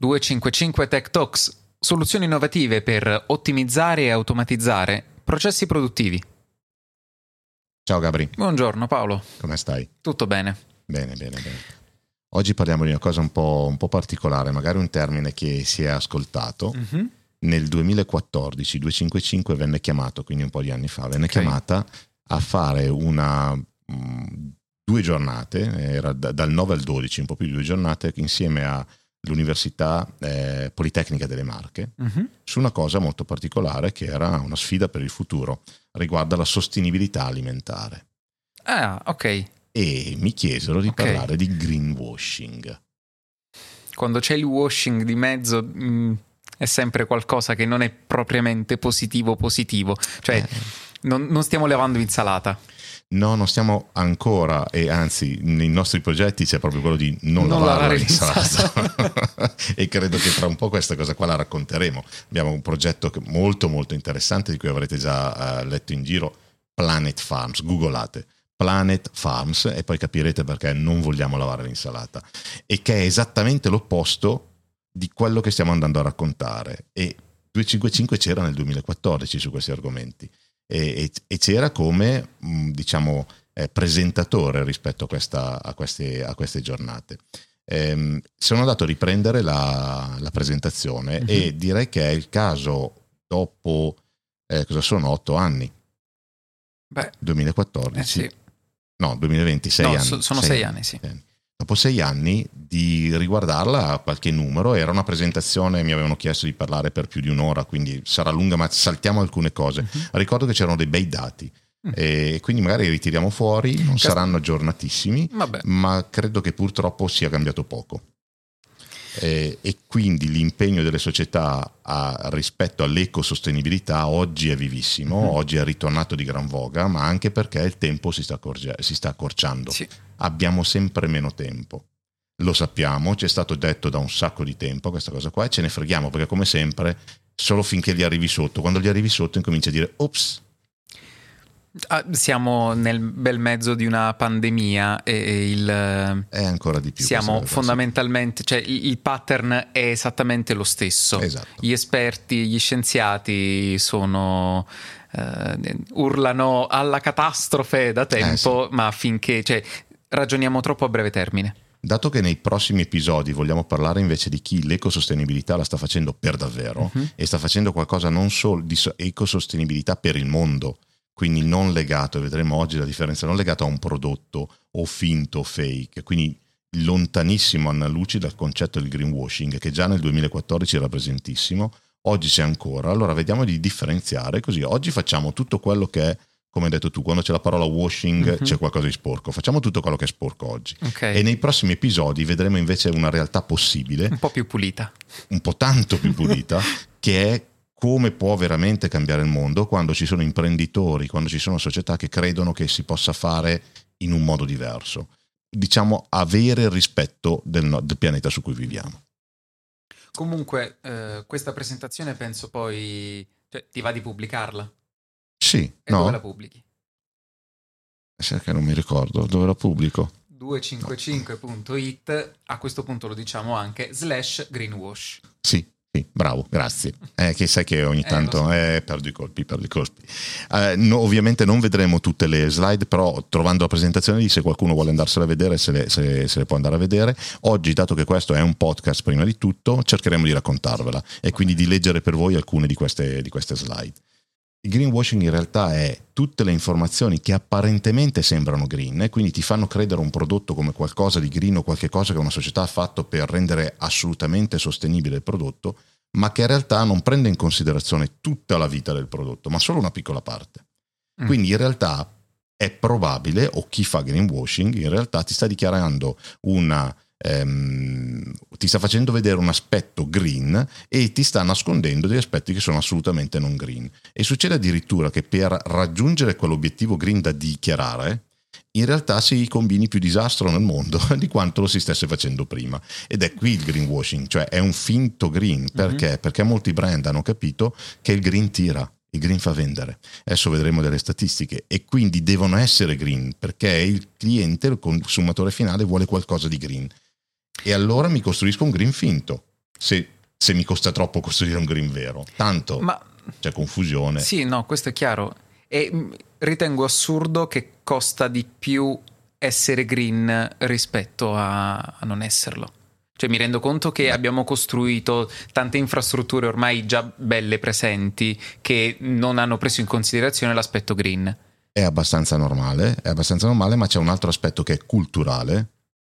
255 Tech Talks, soluzioni innovative per ottimizzare e automatizzare processi produttivi. Ciao Gabri. Buongiorno Paolo. Come stai? Tutto bene. Bene, bene, bene. Oggi parliamo di una cosa un po', un po particolare, magari un termine che si è ascoltato. Mm-hmm. Nel 2014 255 venne chiamato, quindi un po' di anni fa, venne okay. chiamata a fare una mh, mm, due giornate, era da, dal 9 al 12, un po' più di due giornate, insieme all'Università eh, Politecnica delle Marche, uh-huh. su una cosa molto particolare che era una sfida per il futuro, riguardo alla sostenibilità alimentare. Ah, ok. E mi chiesero di okay. parlare di greenwashing. Quando c'è il washing di mezzo... Mh mm, è sempre qualcosa che non è propriamente positivo positivo, cioè eh. non, non stiamo levando insalata. No, non stiamo ancora, e anzi, nei nostri progetti c'è proprio quello di non, non lavare l'insalata. e credo che tra un po' questa cosa qua la racconteremo. Abbiamo un progetto molto, molto interessante di cui avrete già uh, letto in giro: Planet Farms. Googolate. Planet Farms e poi capirete perché non vogliamo lavare l'insalata. E che è esattamente l'opposto di quello che stiamo andando a raccontare. E 255 c'era nel 2014 su questi argomenti e, e c'era come mm, diciamo, eh, presentatore rispetto a, questa, a, queste, a queste, giornate. Ehm, sono andato a riprendere la, la presentazione uh-huh. e direi che è il caso dopo, eh, cosa sono, otto anni? Beh, 2014. Eh sì. No, 2020, sei no, anni. So, sono sei, sei anni, sì. Dopo sei anni di riguardarla a qualche numero, era una presentazione, mi avevano chiesto di parlare per più di un'ora, quindi sarà lunga, ma saltiamo alcune cose. Uh-huh. Ricordo che c'erano dei bei dati. Uh-huh. E quindi magari li ritiriamo fuori, non Cast- saranno aggiornatissimi, Vabbè. ma credo che purtroppo sia cambiato poco. Eh, e quindi l'impegno delle società a, rispetto all'ecosostenibilità oggi è vivissimo, uh-huh. oggi è ritornato di gran voga, ma anche perché il tempo si sta, accorge- si sta accorciando. Sì. Abbiamo sempre meno tempo. Lo sappiamo, ci è stato detto da un sacco di tempo questa cosa qua e ce ne freghiamo perché come sempre solo finché gli arrivi sotto, quando gli arrivi sotto incominci a dire ops, Ah, siamo nel bel mezzo di una pandemia e il... È ancora di più. Siamo fondamentalmente, cioè il pattern è esattamente lo stesso. Esatto. Gli esperti, gli scienziati sono... Uh, urlano alla catastrofe da tempo, eh sì. ma finché... Cioè, ragioniamo troppo a breve termine. Dato che nei prossimi episodi vogliamo parlare invece di chi l'ecosostenibilità la sta facendo per davvero uh-huh. e sta facendo qualcosa non solo di ecosostenibilità per il mondo, quindi non legato, vedremo oggi la differenza, non legato a un prodotto o finto o fake, quindi lontanissimo alla luce dal concetto del greenwashing che già nel 2014 era presentissimo, oggi c'è ancora, allora vediamo di differenziare così, oggi facciamo tutto quello che è come hai detto tu, quando c'è la parola washing uh-huh. c'è qualcosa di sporco. Facciamo tutto quello che è sporco oggi. Okay. E nei prossimi episodi vedremo invece una realtà possibile. Un po' più pulita. Un po' tanto più pulita, che è come può veramente cambiare il mondo quando ci sono imprenditori, quando ci sono società che credono che si possa fare in un modo diverso. Diciamo avere il rispetto del, del pianeta su cui viviamo. Comunque, eh, questa presentazione penso poi... Cioè, ti va di pubblicarla? Sì. E no. dove la pubblichi? Sai che non mi ricordo dove la pubblico. 255.it, a questo punto lo diciamo anche, slash greenwash. Sì, sì, bravo, grazie. Eh, che sai che ogni eh, tanto so. eh, perdo i colpi, perdo i colpi. Eh, no, ovviamente non vedremo tutte le slide, però trovando la presentazione lì, se qualcuno vuole andarsela a vedere, se le, se, se le, può andare a vedere. Oggi, dato che questo è un podcast prima di tutto, cercheremo di raccontarvela e okay. quindi di leggere per voi alcune di queste, di queste slide. Il greenwashing in realtà è tutte le informazioni che apparentemente sembrano green e quindi ti fanno credere un prodotto come qualcosa di green o qualche cosa che una società ha fatto per rendere assolutamente sostenibile il prodotto, ma che in realtà non prende in considerazione tutta la vita del prodotto, ma solo una piccola parte. Mm. Quindi in realtà è probabile, o chi fa greenwashing in realtà ti sta dichiarando una ehm, ti sta facendo vedere un aspetto green e ti sta nascondendo degli aspetti che sono assolutamente non green. E succede addirittura che per raggiungere quell'obiettivo green da dichiarare, in realtà si combini più disastro nel mondo di quanto lo si stesse facendo prima. Ed è qui il greenwashing, cioè è un finto green. Perché? Mm-hmm. Perché molti brand hanno capito che il green tira il green fa vendere. Adesso vedremo delle statistiche e quindi devono essere green perché il cliente, il consumatore finale vuole qualcosa di green e allora mi costruisco un green finto. se, se mi costa troppo costruire un green vero. Tanto Ma, c'è confusione. Sì, no, questo è chiaro. E mm, ritengo assurdo che costa di più essere green rispetto a, a non esserlo. Cioè mi rendo conto che abbiamo costruito tante infrastrutture ormai già belle presenti che non hanno preso in considerazione l'aspetto green. È abbastanza normale, è abbastanza normale, ma c'è un altro aspetto che è culturale.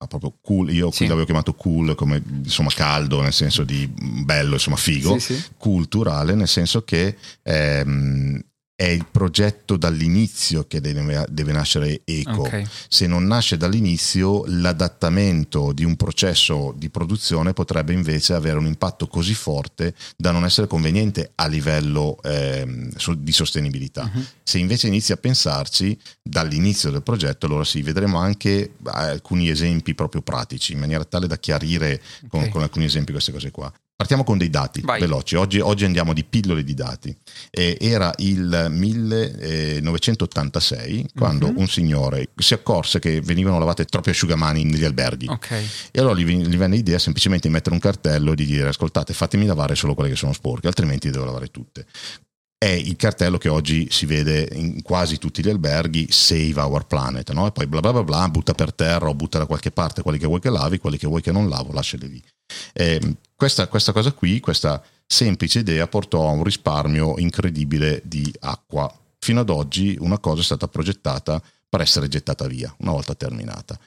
Proprio cool, io sì. l'avevo chiamato cool come insomma caldo nel senso di bello, insomma figo, sì, sì. culturale nel senso che ehm, è il progetto dall'inizio che deve, deve nascere eco. Okay. Se non nasce dall'inizio, l'adattamento di un processo di produzione potrebbe invece avere un impatto così forte da non essere conveniente a livello eh, di sostenibilità. Uh-huh. Se invece inizi a pensarci dall'inizio del progetto, allora sì, vedremo anche alcuni esempi proprio pratici, in maniera tale da chiarire con, okay. con alcuni esempi queste cose qua. Partiamo con dei dati Vai. veloci, oggi, oggi, andiamo di pillole di dati. Eh, era il 1986 quando uh-huh. un signore si accorse che venivano lavate troppi asciugamani negli alberghi okay. e allora gli, gli venne l'idea semplicemente di mettere un cartello e di dire ascoltate fatemi lavare solo quelle che sono sporche, altrimenti devo lavare tutte è il cartello che oggi si vede in quasi tutti gli alberghi, Save Our Planet, no? e poi bla bla bla bla, butta per terra o butta da qualche parte quelli che vuoi che lavi, quelli che vuoi che non lavo, lasciali lì. Eh, questa, questa cosa qui, questa semplice idea portò a un risparmio incredibile di acqua. Fino ad oggi una cosa è stata progettata per essere gettata via una volta terminata.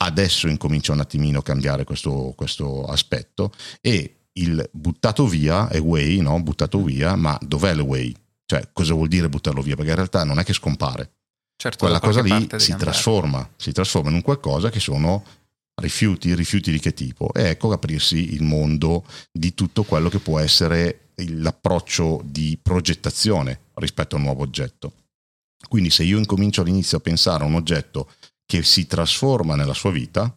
Adesso incomincia un attimino a cambiare questo, questo aspetto e il buttato via è way, no? Buttato via, ma dov'è il way? Cioè, cosa vuol dire buttarlo via? Perché in realtà non è che scompare. Certo, Quella cosa lì si trasforma, si trasforma in un qualcosa che sono rifiuti, rifiuti di che tipo? E ecco aprirsi il mondo di tutto quello che può essere l'approccio di progettazione rispetto a un nuovo oggetto. Quindi se io incomincio all'inizio a pensare a un oggetto che si trasforma nella sua vita,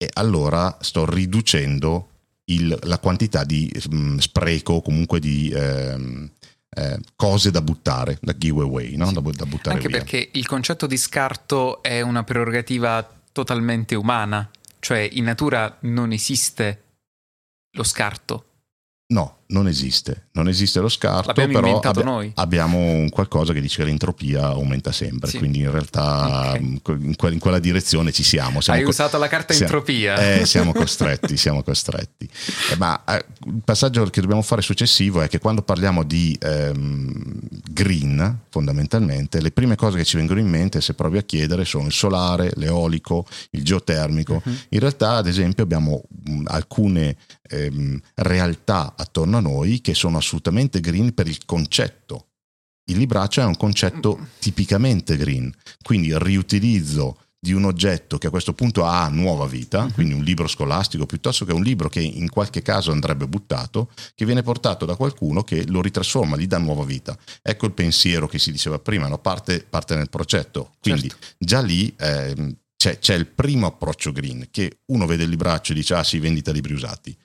e allora sto riducendo il, la quantità di mh, mm, spreco o comunque di ehm, eh, cose da buttare, da giveaway, no? da, da, buttare Anche via. perché il concetto di scarto è una prerogativa totalmente umana, cioè in natura non esiste lo scarto. No, non esiste, non esiste lo scarto, L'abbiamo però abbi- abbiamo qualcosa che dice che l'entropia aumenta sempre, sì. quindi in realtà okay. in, que- in, quella direzione ci siamo. siamo Hai co- usato la carta siamo, entropia. Eh, siamo costretti, siamo costretti. Eh, ma eh, il passaggio che dobbiamo fare successivo è che quando parliamo di ehm, green, fondamentalmente, le prime cose che ci vengono in mente, se provi a chiedere, sono il solare, l'eolico, il geotermico. Uh-huh. In realtà, ad esempio, abbiamo mh, alcune ehm, realtà attorno a noi che sono assolutamente green per il concetto. Il libraccio è un concetto mm. tipicamente green, quindi il riutilizzo di un oggetto che a questo punto ha nuova vita, mm-hmm. quindi un libro scolastico piuttosto che un libro che in qualche caso andrebbe buttato, che viene portato da qualcuno che lo ritrasforma, gli dà nuova vita. Ecco il pensiero che si diceva prima, no? parte, parte, nel progetto. Quindi certo. già lì eh, c'è, c'è, il primo approccio green, che uno vede il libraccio e dice ah sì, vendita libri usati.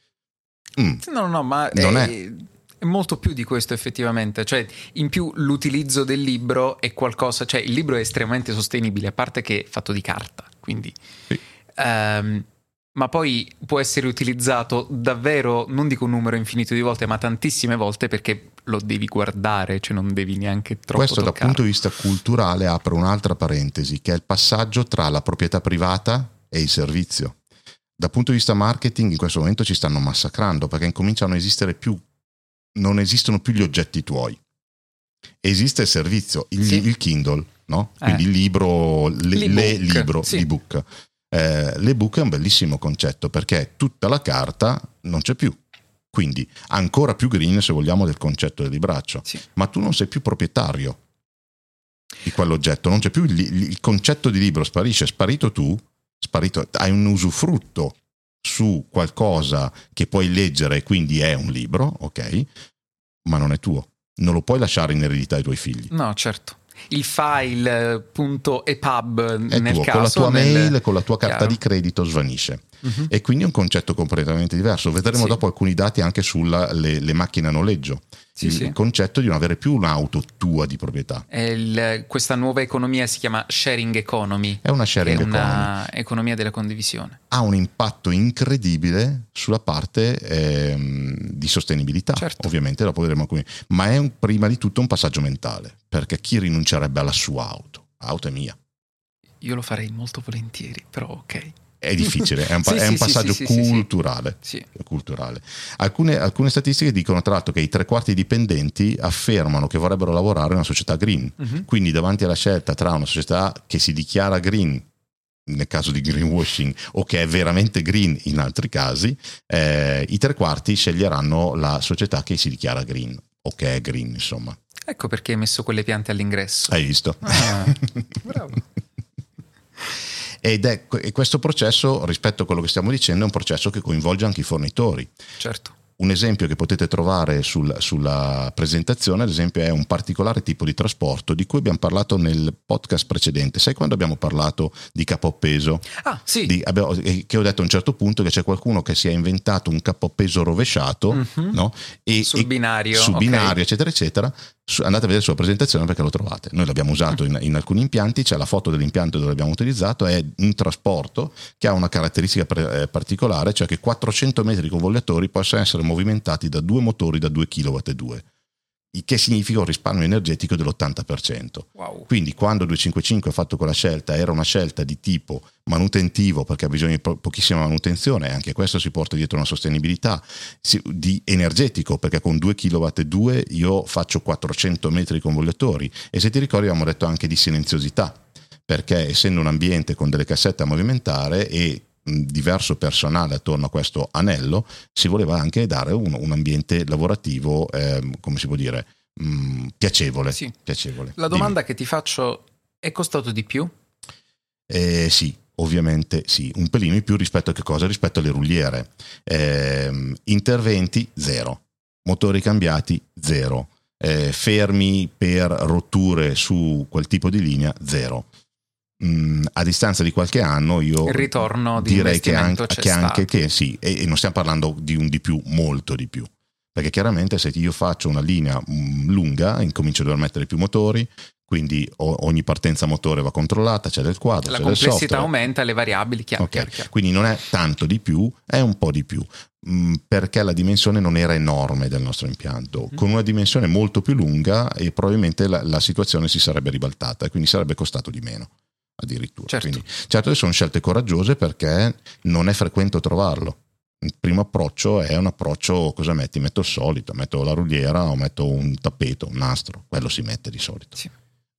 Mm. No, no, ma non è, è... molto più di questo effettivamente, cioè in più l'utilizzo del libro è qualcosa, cioè il libro è estremamente sostenibile, a parte che è fatto di carta, quindi... Sì. Um, ma poi può essere utilizzato davvero, non dico un numero infinito di volte, ma tantissime volte perché lo devi guardare, cioè non devi neanche troppo Questo toccare. dal punto di vista culturale apre un'altra parentesi, che è il passaggio tra la proprietà privata e il servizio dal punto di vista marketing in questo momento ci stanno massacrando perché incominciano a esistere più, non esistono più gli oggetti tuoi. Esiste il servizio, il, sì. il Kindle, no? Quindi eh. il libro, le, l'ebook, le libro, sì. l'ebook. Eh, l'ebook è un bellissimo concetto perché tutta la carta non c'è più. Quindi ancora più green se vogliamo del concetto del libraccio. Sì. Ma tu non sei più proprietario di quell'oggetto, non c'è più il, il concetto di libro, sparisce, sparito tu, sparito, hai un usufrutto su qualcosa che puoi leggere e quindi è un libro, ok? Ma non è tuo. Non lo puoi lasciare in eredità ai tuoi figli. No, certo. Il file.epub è nel tuo, caso con la tua nel... mail, con la tua carta Chiaro. di credito svanisce. Uh-huh. e quindi è un concetto completamente diverso. Vedremo sì. dopo alcuni dati anche sulle macchine a noleggio. Sì, il sì. concetto di non avere più un'auto tua di proprietà. Il, questa nuova economia si chiama sharing economy. È una sharing è economy. Una economia della condivisione. Ha un impatto incredibile sulla parte ehm, di sostenibilità. Certo. Ovviamente dopo vedremo come. Ma è un, prima di tutto un passaggio mentale, perché chi rinuncerebbe alla sua auto? L'auto è mia. Io lo farei molto volentieri, però ok è difficile, è un, sì, è un passaggio sì, culturale. culturale. Alcune, alcune, statistiche dicono tra l'altro che i tre quarti dipendenti affermano che vorrebbero lavorare in una società green, uh-huh. quindi davanti alla scelta tra una società che si dichiara green nel caso di greenwashing o che è veramente green in altri casi, eh, i tre quarti sceglieranno la società che si dichiara green o che è green insomma. Ecco perché hai messo quelle piante all'ingresso. Hai visto? Ah, bravo. Ed è questo processo, rispetto a quello che stiamo dicendo, è un processo che coinvolge anche i fornitori. Certo. Un esempio che potete trovare sul, sulla presentazione, ad esempio, è un particolare tipo di trasporto di cui abbiamo parlato nel podcast precedente. Sai quando abbiamo parlato di capo appeso? Ah, sì. Di, abbiamo, che ho detto a un certo punto che c'è qualcuno che si è inventato un capo appeso rovesciato, mm-hmm. no? E, sul binario. Sul okay. binario, eccetera, eccetera. Andate a vedere la sua presentazione perché lo trovate. Noi l'abbiamo usato in, in alcuni impianti, c'è la foto dell'impianto dove l'abbiamo utilizzato, è un trasporto che ha una caratteristica pre, eh, particolare, cioè che 400 metri convogliatori possono essere movimentati da due motori da 2 kW e 2 il che significa un risparmio energetico dell'80%. Wow. Quindi quando 255 ha fatto quella scelta era una scelta di tipo manutentivo perché ha bisogno di po- pochissima manutenzione, anche questo si porta dietro una sostenibilità, si, di energetico perché con 2 kW e 2 io faccio 400 metri convogliatori e se ti ricordi abbiamo detto anche di silenziosità perché essendo un ambiente con delle cassette a movimentare e diverso personale attorno a questo anello, si voleva anche dare un, un ambiente lavorativo, eh, come si può dire, mh, piacevole, sì. piacevole. La domanda Dimmi. che ti faccio è costato di più? Eh, sì, ovviamente sì, un pelino di più rispetto a che cosa? Rispetto alle ruliere. Eh, interventi zero, motori cambiati zero, eh, fermi per rotture su quel tipo di linea zero mh, a distanza di qualche anno io il ritorno di direi che anche, che, anche che sì, e, e, non stiamo parlando di un di più, molto di più. Perché chiaramente se io faccio una linea mh, lunga, incomincio a dover mettere più motori, quindi ogni partenza motore va controllata, c'è del quadro, la complessità aumenta, le variabili, chiaro, okay. chiaro, chiaro, Quindi non è tanto di più, è un po' di più, perché la dimensione non era enorme del nostro impianto. Mm. Con una dimensione molto più lunga e probabilmente la, la situazione si sarebbe ribaltata e quindi sarebbe costato di meno addirittura. Certo. Quindi, certo sono scelte coraggiose perché non è frequente trovarlo. Il primo approccio è un approccio, cosa metti? Metto il solito, metto la ruliera o metto un tappeto, un nastro, quello si mette di solito. Sì.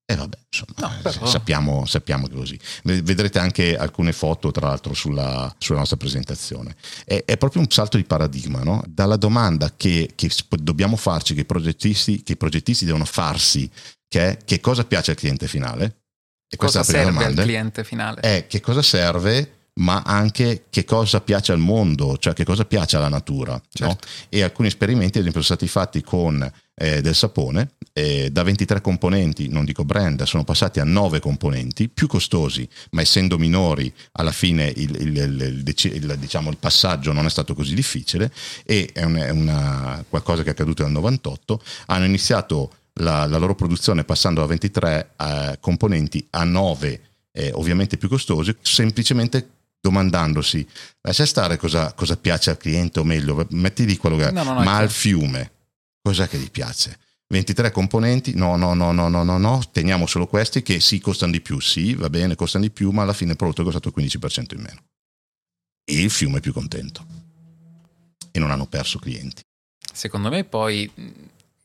E vabbè, insomma, no, però... sappiamo, sappiamo, che così. Vedrete anche alcune foto, tra l'altro, sulla, sulla nostra presentazione. È, è, proprio un salto di paradigma, no? Dalla domanda che, che dobbiamo farci, che i, progettisti, che i progettisti devono farsi, che è che cosa piace al cliente finale, e cosa serve domanda, al cliente finale? È che cosa serve, ma anche che cosa piace al mondo, cioè che cosa piace alla natura. Certo. No? E alcuni esperimenti, ad esempio, sono stati fatti con eh, del sapone, eh, da 23 componenti, non dico brand, sono passati a 9 componenti, più costosi, ma essendo minori, alla fine il, il, il, il diciamo, passaggio non è stato così difficile e è, un, è una, qualcosa che è accaduto nel 98. Hanno iniziato la, la loro produzione passando da 23 eh, componenti a 9 eh, ovviamente più costosi, semplicemente domandandosi lascia stare cosa, cosa, piace al cliente o meglio, metti lì quello che no, no, no, ma al fiume cos'è che gli piace? 23 componenti, no, no, no, no, no, no, no, teniamo solo questi che sì, costano di più, sì, va bene, costano di più, ma alla fine il prodotto è costato il 15% in meno. E il fiume è più contento. E non hanno perso clienti. Secondo me poi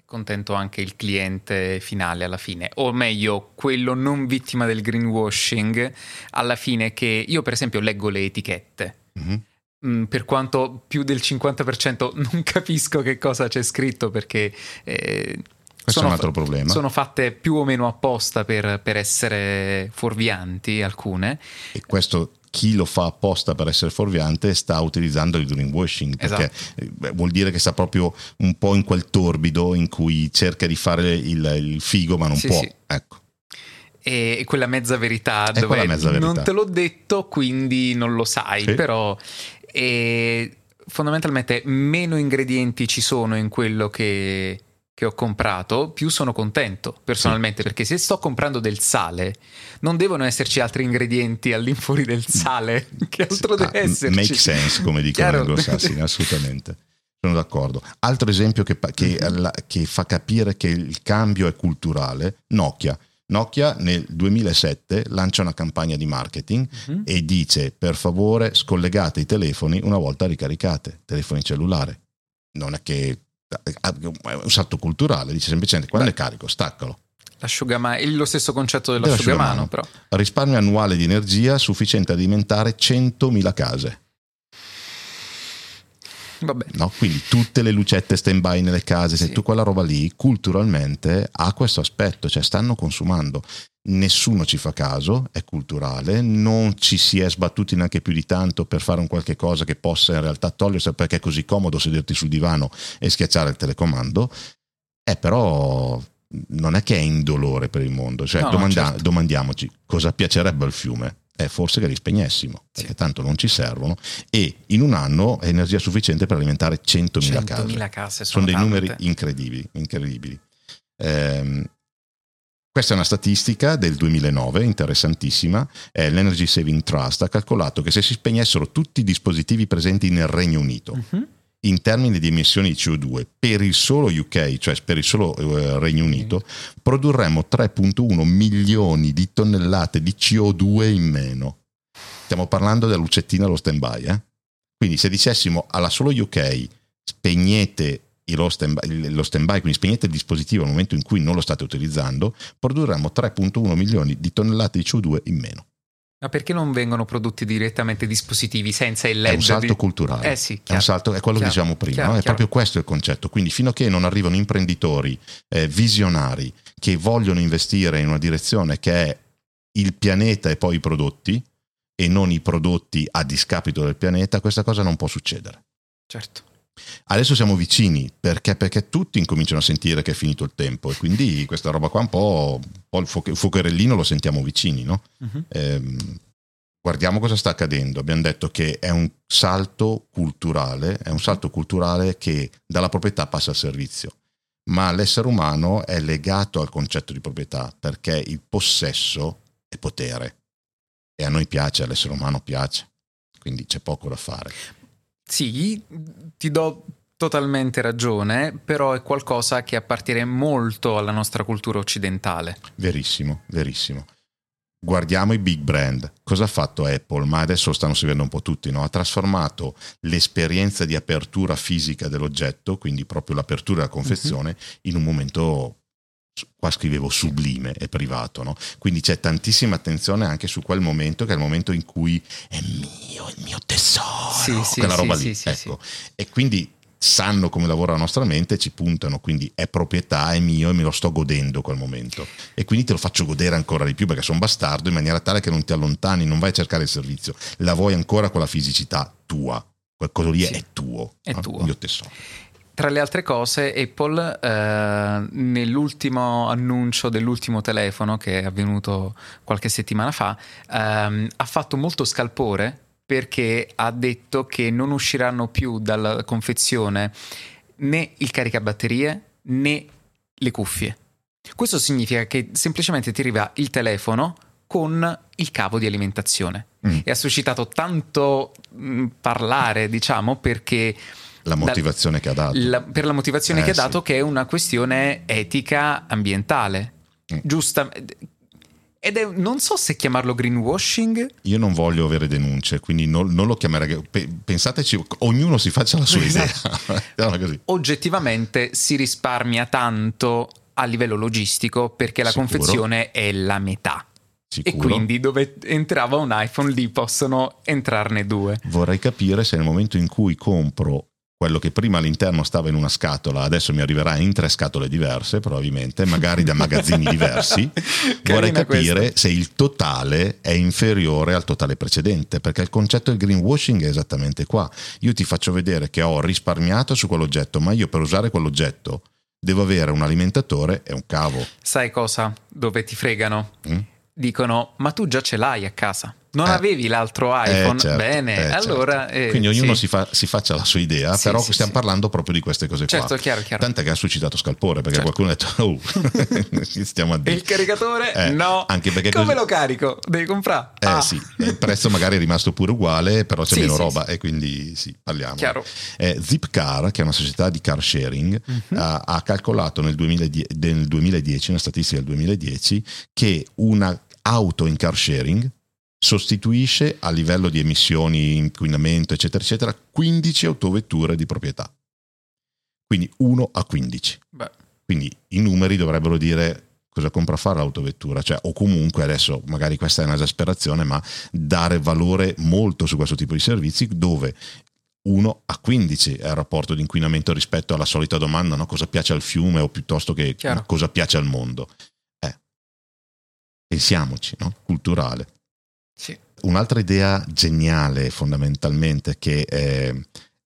contento anche il cliente finale alla fine, o meglio, quello non vittima del greenwashing, alla fine che io per esempio leggo le etichette. Mm-hmm. per quanto più del 50% non capisco che cosa c'è scritto perché eh, sono, è un altro problema. Sono fatte più o meno apposta per, per essere fuorvianti alcune. E questo chi lo fa apposta per essere fuorviante sta utilizzando il greenwashing perché esatto. Eh, vuol dire che sta proprio un po' in quel torbido in cui cerca di fare il, il figo ma non sì, può. Sì. Ecco. e quella mezza verità è dove mezza verità. non te l'ho detto quindi non lo sai sì. però e fondamentalmente meno ingredienti ci sono in quello che, che ho comprato, più sono contento personalmente, perché se sto comprando del sale, non devono esserci altri ingredienti all'infuori del sale, che altro ah, deve esserci? Make sense, come dicono gli anglosassoni, assolutamente. Sono d'accordo. Altro esempio che, che, mm-hmm. che fa capire che il cambio è culturale, Nokia. Nokia nel 2007 lancia una campagna di marketing uh-huh. e dice per favore scollegate i telefoni una volta ricaricate, telefoni cellulari. Non è che un salto culturale, dice semplicemente quando Beh. è carico staccalo. L'asciugamano, è lo stesso concetto dell'asciugamano, dell'asciugamano però. Risparmio annuale di energia sufficiente ad alimentare 100.000 case. No? Quindi tutte le lucette stand by nelle case, sì. tu quella roba lì culturalmente ha questo aspetto, cioè stanno consumando. Nessuno ci fa caso, è culturale, non ci si è sbattuti neanche più di tanto per fare un qualche cosa che possa in realtà togliersi perché è così comodo sederti sul divano e schiacciare il telecomando. È però non è che è indolore per il mondo, cioè no, domanda- certo. domandiamoci cosa piacerebbe al fiume è forse che li spegnessimo, perché sì. tanto non ci servono, e in un anno è energia sufficiente per alimentare 100.000, 100.000 case. case. Sono, sono dei numeri incredibili. incredibili. Ehm, questa è una statistica del 2009, interessantissima. Eh, L'Energy Saving Trust ha calcolato che se si spegnessero tutti i dispositivi presenti nel Regno Unito, uh-huh in termini di emissioni di CO2 per il solo UK, cioè per il solo eh, Regno Unito, produrremmo 3.1 milioni di tonnellate di CO2 in meno. Stiamo parlando della lucettina allo stand-by. Eh? Quindi se dicessimo alla solo UK spegnete lo stand-by, lo stand-by, quindi spegnete il dispositivo nel momento in cui non lo state utilizzando, produrremmo 3.1 milioni di tonnellate di CO2 in meno. Ma perché non vengono prodotti direttamente dispositivi senza il LED? È un salto di... culturale. Eh sì, chiaro, è, salto, è quello chiaro, che dicevamo prima, chiaro, no? è proprio questo il concetto. Quindi fino a che non arrivano imprenditori eh, visionari che vogliono investire in una direzione che è il pianeta e poi i prodotti e non i prodotti a discapito del pianeta, questa cosa non può succedere. Certo. Adesso siamo vicini perché? perché tutti incominciano a sentire che è finito il tempo e quindi questa roba qua un po', un po il fuocherellino lo sentiamo vicini, no? Uh-huh. Eh, guardiamo cosa sta accadendo. Abbiamo detto che è un salto culturale, è un salto culturale che dalla proprietà passa al servizio, ma l'essere umano è legato al concetto di proprietà perché il possesso è potere e a noi piace, all'essere umano piace, quindi c'è poco da fare. Sì, ti do totalmente ragione, però è qualcosa che appartiene molto alla nostra cultura occidentale. Verissimo, verissimo. Guardiamo i big brand. Cosa ha fatto Apple? Ma adesso lo stanno seguendo un po' tutti, no? Ha trasformato l'esperienza di apertura fisica dell'oggetto, quindi proprio l'apertura della confezione, uh-huh. in un momento qua scrivevo sublime e privato, no? quindi c'è tantissima attenzione anche su quel momento che è il momento in cui è mio, il mio tesoro, sì, sì, quella roba sì, lì. ecco. E quindi sanno come lavora la nostra mente, ci puntano, quindi è proprietà, è mio e me lo sto godendo quel momento. E quindi te lo faccio godere ancora di più perché sono bastardo in maniera tale che non ti allontani, non vai a cercare il servizio, la vuoi ancora con la fisicità tua, qualcosa lì è tuo, è no? tuo. il mio tesoro. Tra le altre cose, Apple eh, nell'ultimo annuncio dell'ultimo telefono che è avvenuto qualche settimana fa ehm, ha fatto molto scalpore perché ha detto che non usciranno più dalla confezione né il caricabatterie né le cuffie. Questo significa che semplicemente ti arriva il telefono con il cavo di alimentazione mm. e ha suscitato tanto mh, parlare, diciamo, perché la motivazione da, che ha dato. La, per la motivazione eh, che ha dato, sì. che è una questione etica ambientale. Mm. Giusta. Ed è, non so se chiamarlo greenwashing. Io non voglio avere denunce, quindi non, non lo chiamerei. Pensateci, ognuno si faccia la sua esatto. idea. Oggettivamente si risparmia tanto a livello logistico perché la Sicuro. confezione è la metà. Sicuro. E quindi dove entrava un iPhone lì possono entrarne due. Vorrei capire se nel momento in cui compro quello che prima all'interno stava in una scatola, adesso mi arriverà in tre scatole diverse, probabilmente, magari da magazzini diversi. Vorrei capire questa. se il totale è inferiore al totale precedente, perché il concetto del greenwashing è esattamente qua. Io ti faccio vedere che ho risparmiato su quell'oggetto, ma io per usare quell'oggetto devo avere un alimentatore e un cavo. Sai cosa? Dove ti fregano? Mm? Dicono, ma tu già ce l'hai a casa. Non eh, avevi l'altro eh, iPhone? Eh, certo, Bene, eh, allora... Certo. Quindi ognuno sì. si, fa, si, faccia la sua idea, sì, però sì, stiamo parlando proprio di queste cose certo, qua. Chiaro, chiaro. Tant'è che ha suscitato scalpore, perché certo. qualcuno ha detto, oh, stiamo a dire. E il caricatore? Eh, no. Anche perché Come così... lo carico? Devi comprare? Eh ah. sì, il prezzo magari è rimasto pure uguale, però c'è meno roba e quindi sì, parliamo. Chiaro. Eh, Zipcar, che è una società di car sharing, mm-hmm. ha, ha, calcolato nel 2010, nel 2010, una statistica del 2010, che una auto in car sharing sostituisce a livello di emissioni, inquinamento, eccetera, eccetera, 15 autovetture di proprietà. Quindi 1 a 15. Beh. Quindi i numeri dovrebbero dire cosa compra fare l'autovettura, cioè, o comunque adesso magari questa è un'esasperazione, ma dare valore molto su questo tipo di servizi dove 1 a 15 è il rapporto di inquinamento rispetto alla solita domanda, no? cosa piace al fiume o piuttosto che Chiaro. cosa piace al mondo. Eh, pensiamoci, no? culturale. Sì. Un'altra idea geniale fondamentalmente che è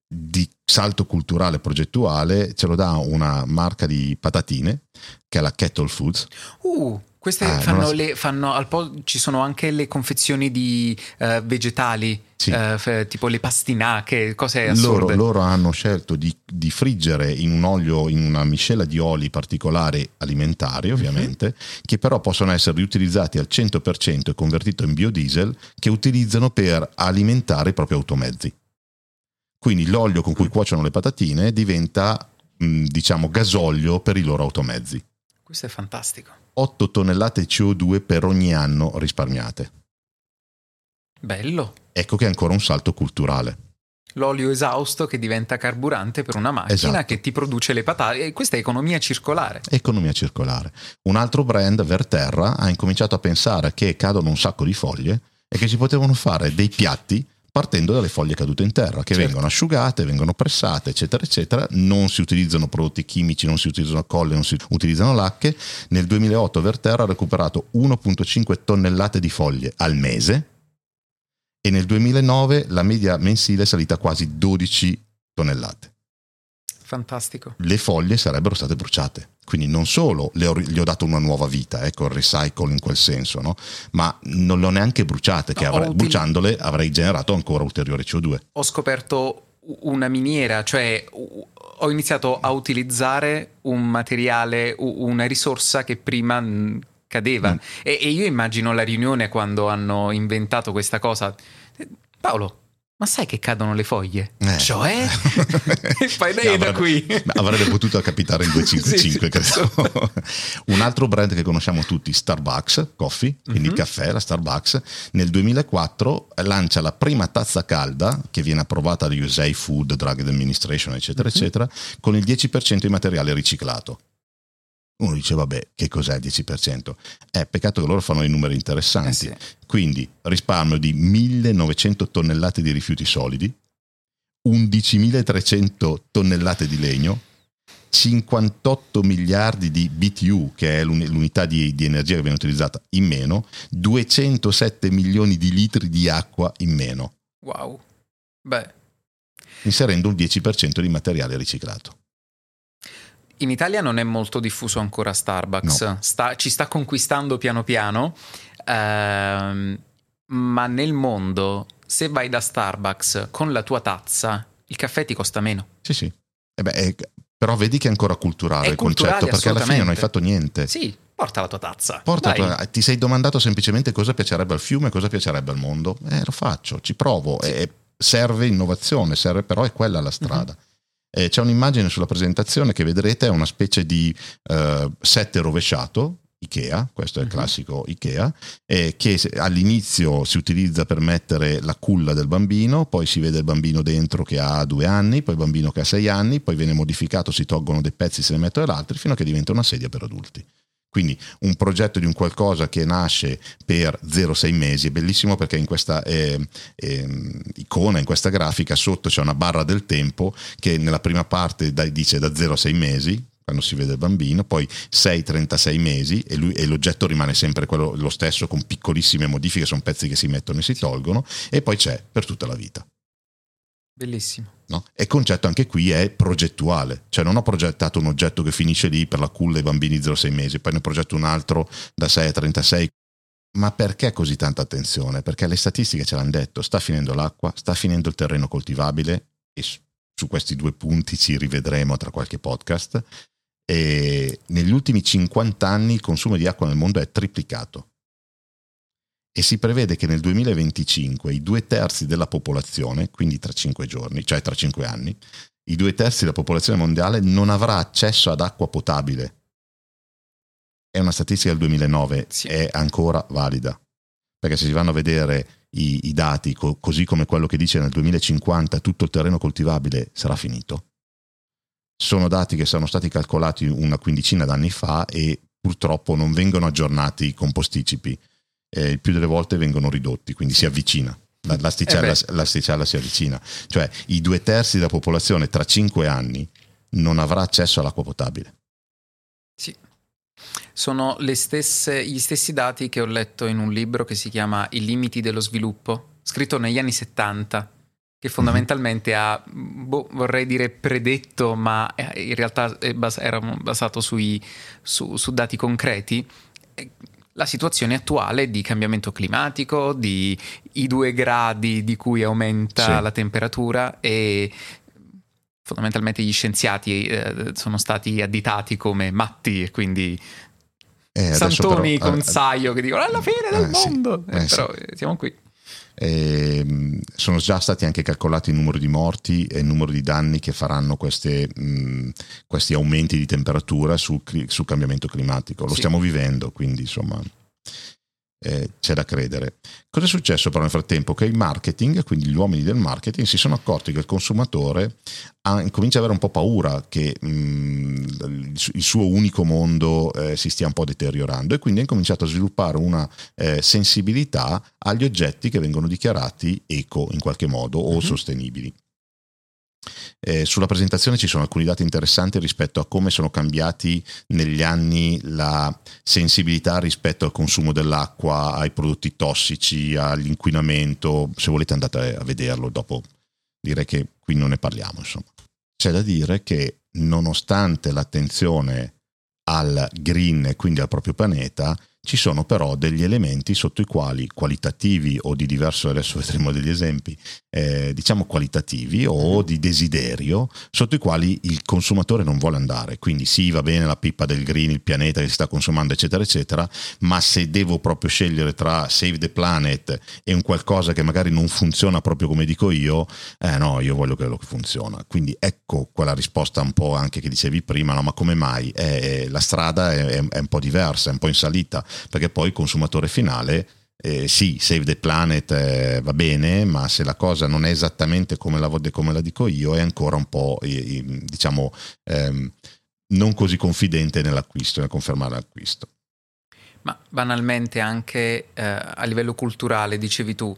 di salto culturale progettuale ce lo dà una marca di patatine che è la Kettle Foods. Uh, queste ah, fanno, le, fanno al po', ci sono anche le confezioni di uh, vegetali, sì. uh, tipo le pastinache, cose assurde. Loro, loro hanno scelto di, di, friggere in un olio, in una miscela di oli particolari alimentari, mhm. ovviamente, mm-hmm. che però possono essere riutilizzati al 100% e convertito in biodiesel, che utilizzano per alimentare i propri automezzi. Quindi l'olio con cui cuociono le patatine diventa, mh, diciamo, gasolio per i loro automezzi. Questo è fantastico. 8 tonnellate di CO2 per ogni anno risparmiate. Bello. Ecco che è ancora un salto culturale. L'olio esausto che diventa carburante per una macchina esatto. che ti produce le patate. Questa è economia circolare. Economia circolare. Un altro brand, Verterra, ha incominciato a pensare che cadono un sacco di foglie e che si potevano fare dei piatti partendo dalle foglie cadute in terra, che certo. vengono asciugate, vengono pressate, eccetera, eccetera. Non si utilizzano prodotti chimici, non si utilizzano colle, non si utilizzano lacche. Nel 2008 Verterra ha recuperato 1,5 tonnellate di foglie al mese e nel 2009 la media mensile è salita a quasi 12 tonnellate. Fantastico. Le foglie sarebbero state bruciate. Quindi non solo le ho, gli ho dato una nuova vita, ecco il recycle in quel senso, no? ma non le ho neanche bruciate, che avrei, bruciandole avrei generato ancora ulteriore CO2. Ho scoperto una miniera, cioè ho iniziato a utilizzare un materiale, una risorsa che prima cadeva. Mm. E, e io immagino la riunione quando hanno inventato questa cosa. Paolo, ma sai che cadono le foglie? Eh. Cioè? Fai lei da qui. avrebbe potuto capitare in 255, sì, sì, credo. Un altro brand che conosciamo tutti, Starbucks Coffee, quindi mm-hmm. caffè, la Starbucks, nel 2004 lancia la prima tazza calda che viene approvata dall'USA Food Drug Administration, eccetera, mm-hmm. eccetera, con il 10% di materiale riciclato. Uno dice, vabbè, che cos'è il 10%? Eh, peccato che loro fanno i numeri interessanti. Eh sì. Quindi risparmio di 1900 tonnellate di rifiuti solidi, 11.300 tonnellate di legno, 58 miliardi di BTU, che è l'unità di, di, energia che viene utilizzata in meno, 207 milioni di litri di acqua in meno. Wow. Beh. Inserendo il 10% di materiale riciclato. In Italia non è molto diffuso ancora Starbucks, no. sta, ci sta conquistando piano piano, ehm, ma nel mondo se vai da Starbucks con la tua tazza, il caffè ti costa meno. Sì, sì. Eh beh, è, però vedi che è ancora culturale è il concetto, perché alla fine non hai fatto niente. Sì, porta la tua tazza. Porta tua, ti sei domandato semplicemente cosa piacerebbe al fiume, cosa piacerebbe al mondo. Eh, lo faccio, ci provo. Sì. E serve innovazione, serve però è quella la strada. Uh-huh. Eh, c'è un'immagine sulla presentazione che vedrete, è una specie di eh, sette rovesciato, Ikea, questo è il mhm. classico Ikea, eh, che all'inizio si utilizza per mettere la culla del bambino, poi si vede il bambino dentro che ha due anni, poi il bambino che ha sei anni, poi viene modificato, si tolgono dei pezzi, se ne mettono altri, fino a che diventa una sedia per adulti. Quindi un progetto di un qualcosa che nasce per 0-6 mesi è bellissimo perché in questa eh, eh, icona, in questa grafica, sotto c'è una barra del tempo che nella prima parte da, dice da 0 a 6 mesi, quando si vede il bambino, poi 6-36 mesi e, lui, e, l'oggetto rimane sempre quello, lo stesso con piccolissime modifiche, sono pezzi che si mettono e si tolgono, e poi c'è per tutta la vita. Bellissimo. No? E il concetto anche qui è progettuale, cioè non ho progettato un oggetto che finisce lì per la culla dei bambini 0-6 mesi, poi ne progetto un altro da 6 a 36. Ma perché così tanta attenzione? Perché le statistiche ce l'hanno detto, sta finendo l'acqua, sta finendo il terreno coltivabile e su questi due punti ci rivedremo tra qualche podcast. E negli ultimi 50 anni il consumo di acqua nel mondo è triplicato e si prevede che nel 2025 i due terzi della popolazione, quindi tra cinque giorni, cioè tra cinque anni, i due terzi della popolazione mondiale non avrà accesso ad acqua potabile. È una statistica del 2009, sì. è ancora valida, perché se si vanno a vedere i, i dati, co- così come quello che dice nel 2050 tutto il terreno coltivabile sarà finito, sono dati che sono stati calcolati una quindicina d'anni fa e purtroppo non vengono aggiornati con posticipi eh, il più delle volte vengono ridotti, quindi si avvicina. L'asticella, eh l'asticella si avvicina. Cioè i due terzi della popolazione tra cinque anni non avrà accesso all'acqua potabile. Sì. Sono stesse, gli stessi dati che ho letto in un libro che si chiama I limiti dello sviluppo, scritto negli anni 70, che mhm. fondamentalmente mm-hmm. ha, boh, vorrei dire predetto, ma eh, in realtà era basato sui, su, su dati concreti la situazione attuale di cambiamento climatico, di i due gradi di cui aumenta sì. la temperatura e fondamentalmente gli scienziati eh, sono stati additati come matti e quindi eh, Santoni però, con eh, Saio che dicono alla fine del eh, mondo, sì, eh, però sì. siamo qui. Eh, sono già stati anche calcolati il numero di morti e il numero di danni che faranno queste, mh, questi aumenti di temperatura sul, sul cambiamento climatico. Lo sì. stiamo vivendo, quindi insomma eh, c'è da credere. Cosa è successo però nel frattempo? Che il marketing, quindi gli uomini del marketing, si sono accorti che il consumatore ha, comincia ad avere un po' paura che mh, mm, il suo unico mondo eh, si stia un po' deteriorando e quindi ha cominciato a sviluppare una eh, sensibilità agli oggetti che vengono dichiarati eco in qualche modo o mm-hmm. sostenibili. Eh, sulla presentazione ci sono alcuni dati interessanti rispetto a come sono cambiati negli anni la sensibilità rispetto al consumo dell'acqua, ai prodotti tossici, all'inquinamento. Se volete andate a vederlo, dopo direi che qui non ne parliamo. Insomma. C'è da dire che nonostante l'attenzione al green quindi al proprio pianeta, ci sono però degli elementi sotto i quali qualitativi o di diverso, adesso vedremo degli esempi, eh, diciamo qualitativi o di desiderio, sotto i quali il consumatore non vuole andare. Quindi sì, va bene la pippa del green, il pianeta che si sta consumando, eccetera, eccetera, ma se devo proprio scegliere tra Save the Planet e un qualcosa che magari non funziona proprio come dico io, eh no, io voglio quello che funziona. Quindi ecco quella risposta un po' anche che dicevi prima, no, ma come mai? Eh, la strada è, è, è un po' diversa, è un po' in salita perché poi il consumatore finale eh, sì, Save the Planet eh, va bene, ma se la cosa non è esattamente come la, come la dico io, è ancora un po', diciamo, ehm, non così confidente nell'acquisto, nel confermare l'acquisto. Ma banalmente anche eh, a livello culturale, dicevi tu,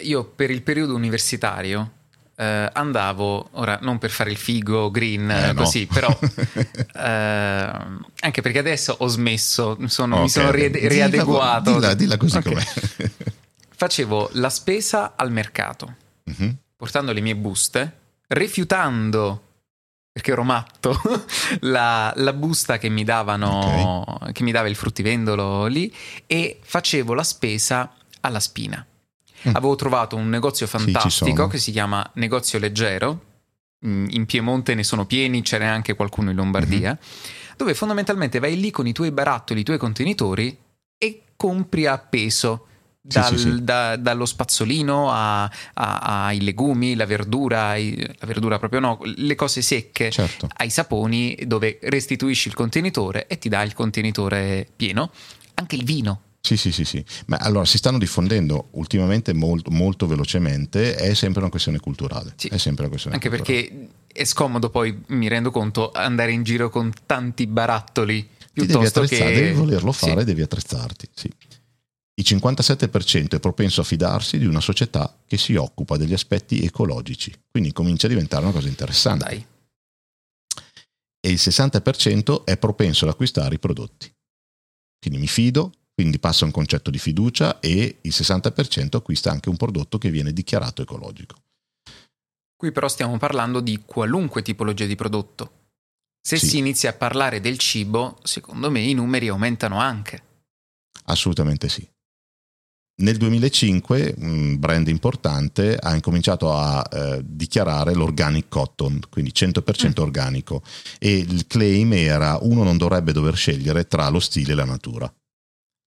io per il periodo universitario eh, andavo, ora non per fare il figo green eh, così, no. però eh, anche perché adesso ho smesso, sono, okay. mi sono ri- riadeguato. Dilla, dilla così okay. com'è. Facevo la spesa al mercato, uh-huh. portando le mie buste, rifiutando perché ero matto, la, la, busta che mi davano, okay. che mi dava il fruttivendolo lì e facevo la spesa alla spina. Mm. Avevo trovato un negozio fantastico sì, che si chiama Negozio Leggero. Mm, in Piemonte ne sono pieni, ce n'è anche qualcuno in Lombardia. Mm-hmm. Dove fondamentalmente vai lì con i tuoi barattoli, i tuoi contenitori e compri a peso. Dal, sì, sì, da, dallo spazzolino ai legumi, la verdura, ai, la verdura proprio no, le cose secche, certo. ai saponi, dove restituisci il contenitore e ti dà il contenitore pieno. Anche il vino, sì, sì, sì, sì. Ma allora si stanno diffondendo ultimamente molto, molto velocemente, è sempre una questione culturale. Sì. È sempre una questione Anche culturale. perché è scomodo poi, mi rendo conto, andare in giro con tanti barattoli. Ti devi che... devi volerlo fare, sì. devi attrezzarti. Sì. Il 57% è propenso a fidarsi di una società che si occupa degli aspetti ecologici, quindi comincia a diventare una cosa interessante. Dai. E il 60% è propenso ad acquistare i prodotti. Quindi mi fido, quindi passa un concetto di fiducia e il 60% acquista anche un prodotto che viene dichiarato ecologico. Qui però stiamo parlando di qualunque tipologia di prodotto. Se Sì. si inizia a parlare del cibo, secondo me i numeri aumentano anche. Assolutamente sì. Nel 2005 un brand importante ha incominciato a eh, dichiarare l'organic cotton, quindi 100% Mm. organico, e il claim era uno non dovrebbe dover scegliere tra lo stile e la natura.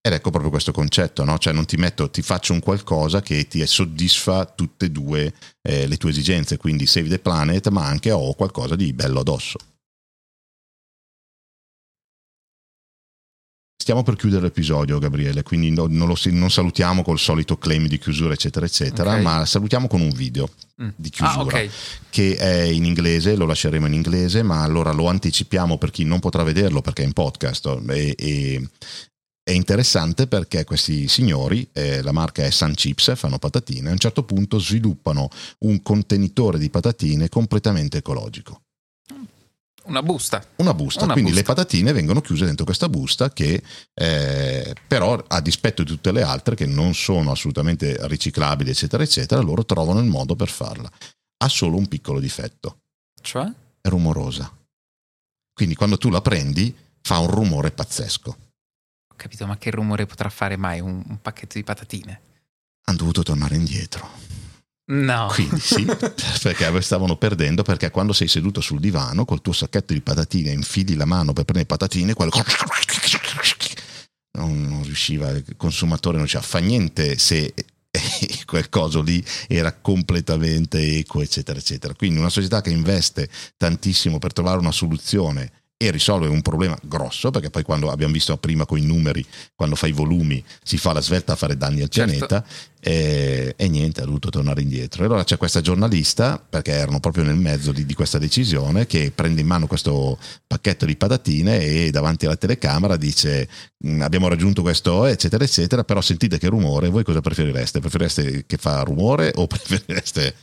Ed ecco proprio questo concetto, no? cioè non ti metto, ti faccio un qualcosa che ti soddisfa tutte e due eh, le tue esigenze, quindi save the planet, ma anche ho qualcosa di bello addosso. Stiamo per chiudere l'episodio, Gabriele, quindi no- non, lo, non salutiamo col solito claim di chiusura, eccetera, eccetera, Ok. ma salutiamo con un video Mm. di Ah, chiusura ok. che è in inglese, lo lasceremo in inglese, ma allora lo anticipiamo per chi non potrà vederlo perché è in podcast e, e- è interessante perché questi signori, eh, la marca è Sun Chips, fanno patatine, a un certo punto sviluppano un contenitore di patatine completamente ecologico. Una busta. Una busta, Una quindi busta. le patatine vengono chiuse dentro questa busta che eh, però a dispetto di tutte le altre che non sono assolutamente riciclabili eccetera eccetera, loro trovano il modo per farla. Ha solo un piccolo difetto, Cioè? è rumorosa. Quindi quando tu la prendi fa un rumore pazzesco. Ho capito, ma che rumore potrà fare mai un, un pacchetto di patatine? Hanno dovuto tornare indietro. No. Quindi sì, perché stavano perdendo perché quando sei seduto sul divano col tuo sacchetto di patatine infili la mano per prendere patatine, quello non, non riusciva, il consumatore non riusciva, fa niente se quel coso lì era completamente eco, eccetera, eccetera. Quindi una società che investe tantissimo per trovare una soluzione e risolve un problema grosso, perché poi quando abbiamo visto prima con i numeri, quando fai i volumi, si fa la svelta a fare danni al Certo. pianeta e, e niente, ha dovuto tornare indietro. E allora c'è questa giornalista, perché erano proprio nel mezzo di, di questa decisione, che prende in mano questo pacchetto di patatine e davanti alla telecamera dice "Mm, abbiamo raggiunto questo eccetera eccetera, però sentite che rumore, voi cosa preferireste? Preferireste che fa rumore o preferireste...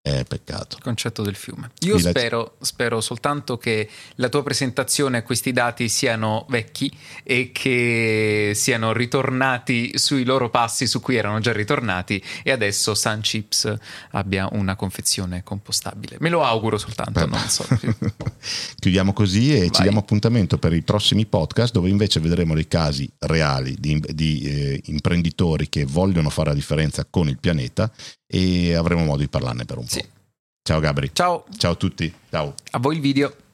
Eh, peccato. Il concetto del fiume. Io la- spero, spero soltanto che la tua presentazione a questi dati siano vecchi e che siano ritornati sui loro passi su cui erano già ritornati e adesso Sun Chips abbia una confezione compostabile. Me lo auguro soltanto, Beh, so. Chiudiamo così e ci Vai. diamo appuntamento per i prossimi podcast dove invece vedremo dei casi reali di, di, eh, imprenditori che vogliono fare la differenza con il pianeta e avremo modo di parlarne per un po'. Sì. Ciao Gabri. Ciao, Ciao a tutti. Ciao. a voi il video.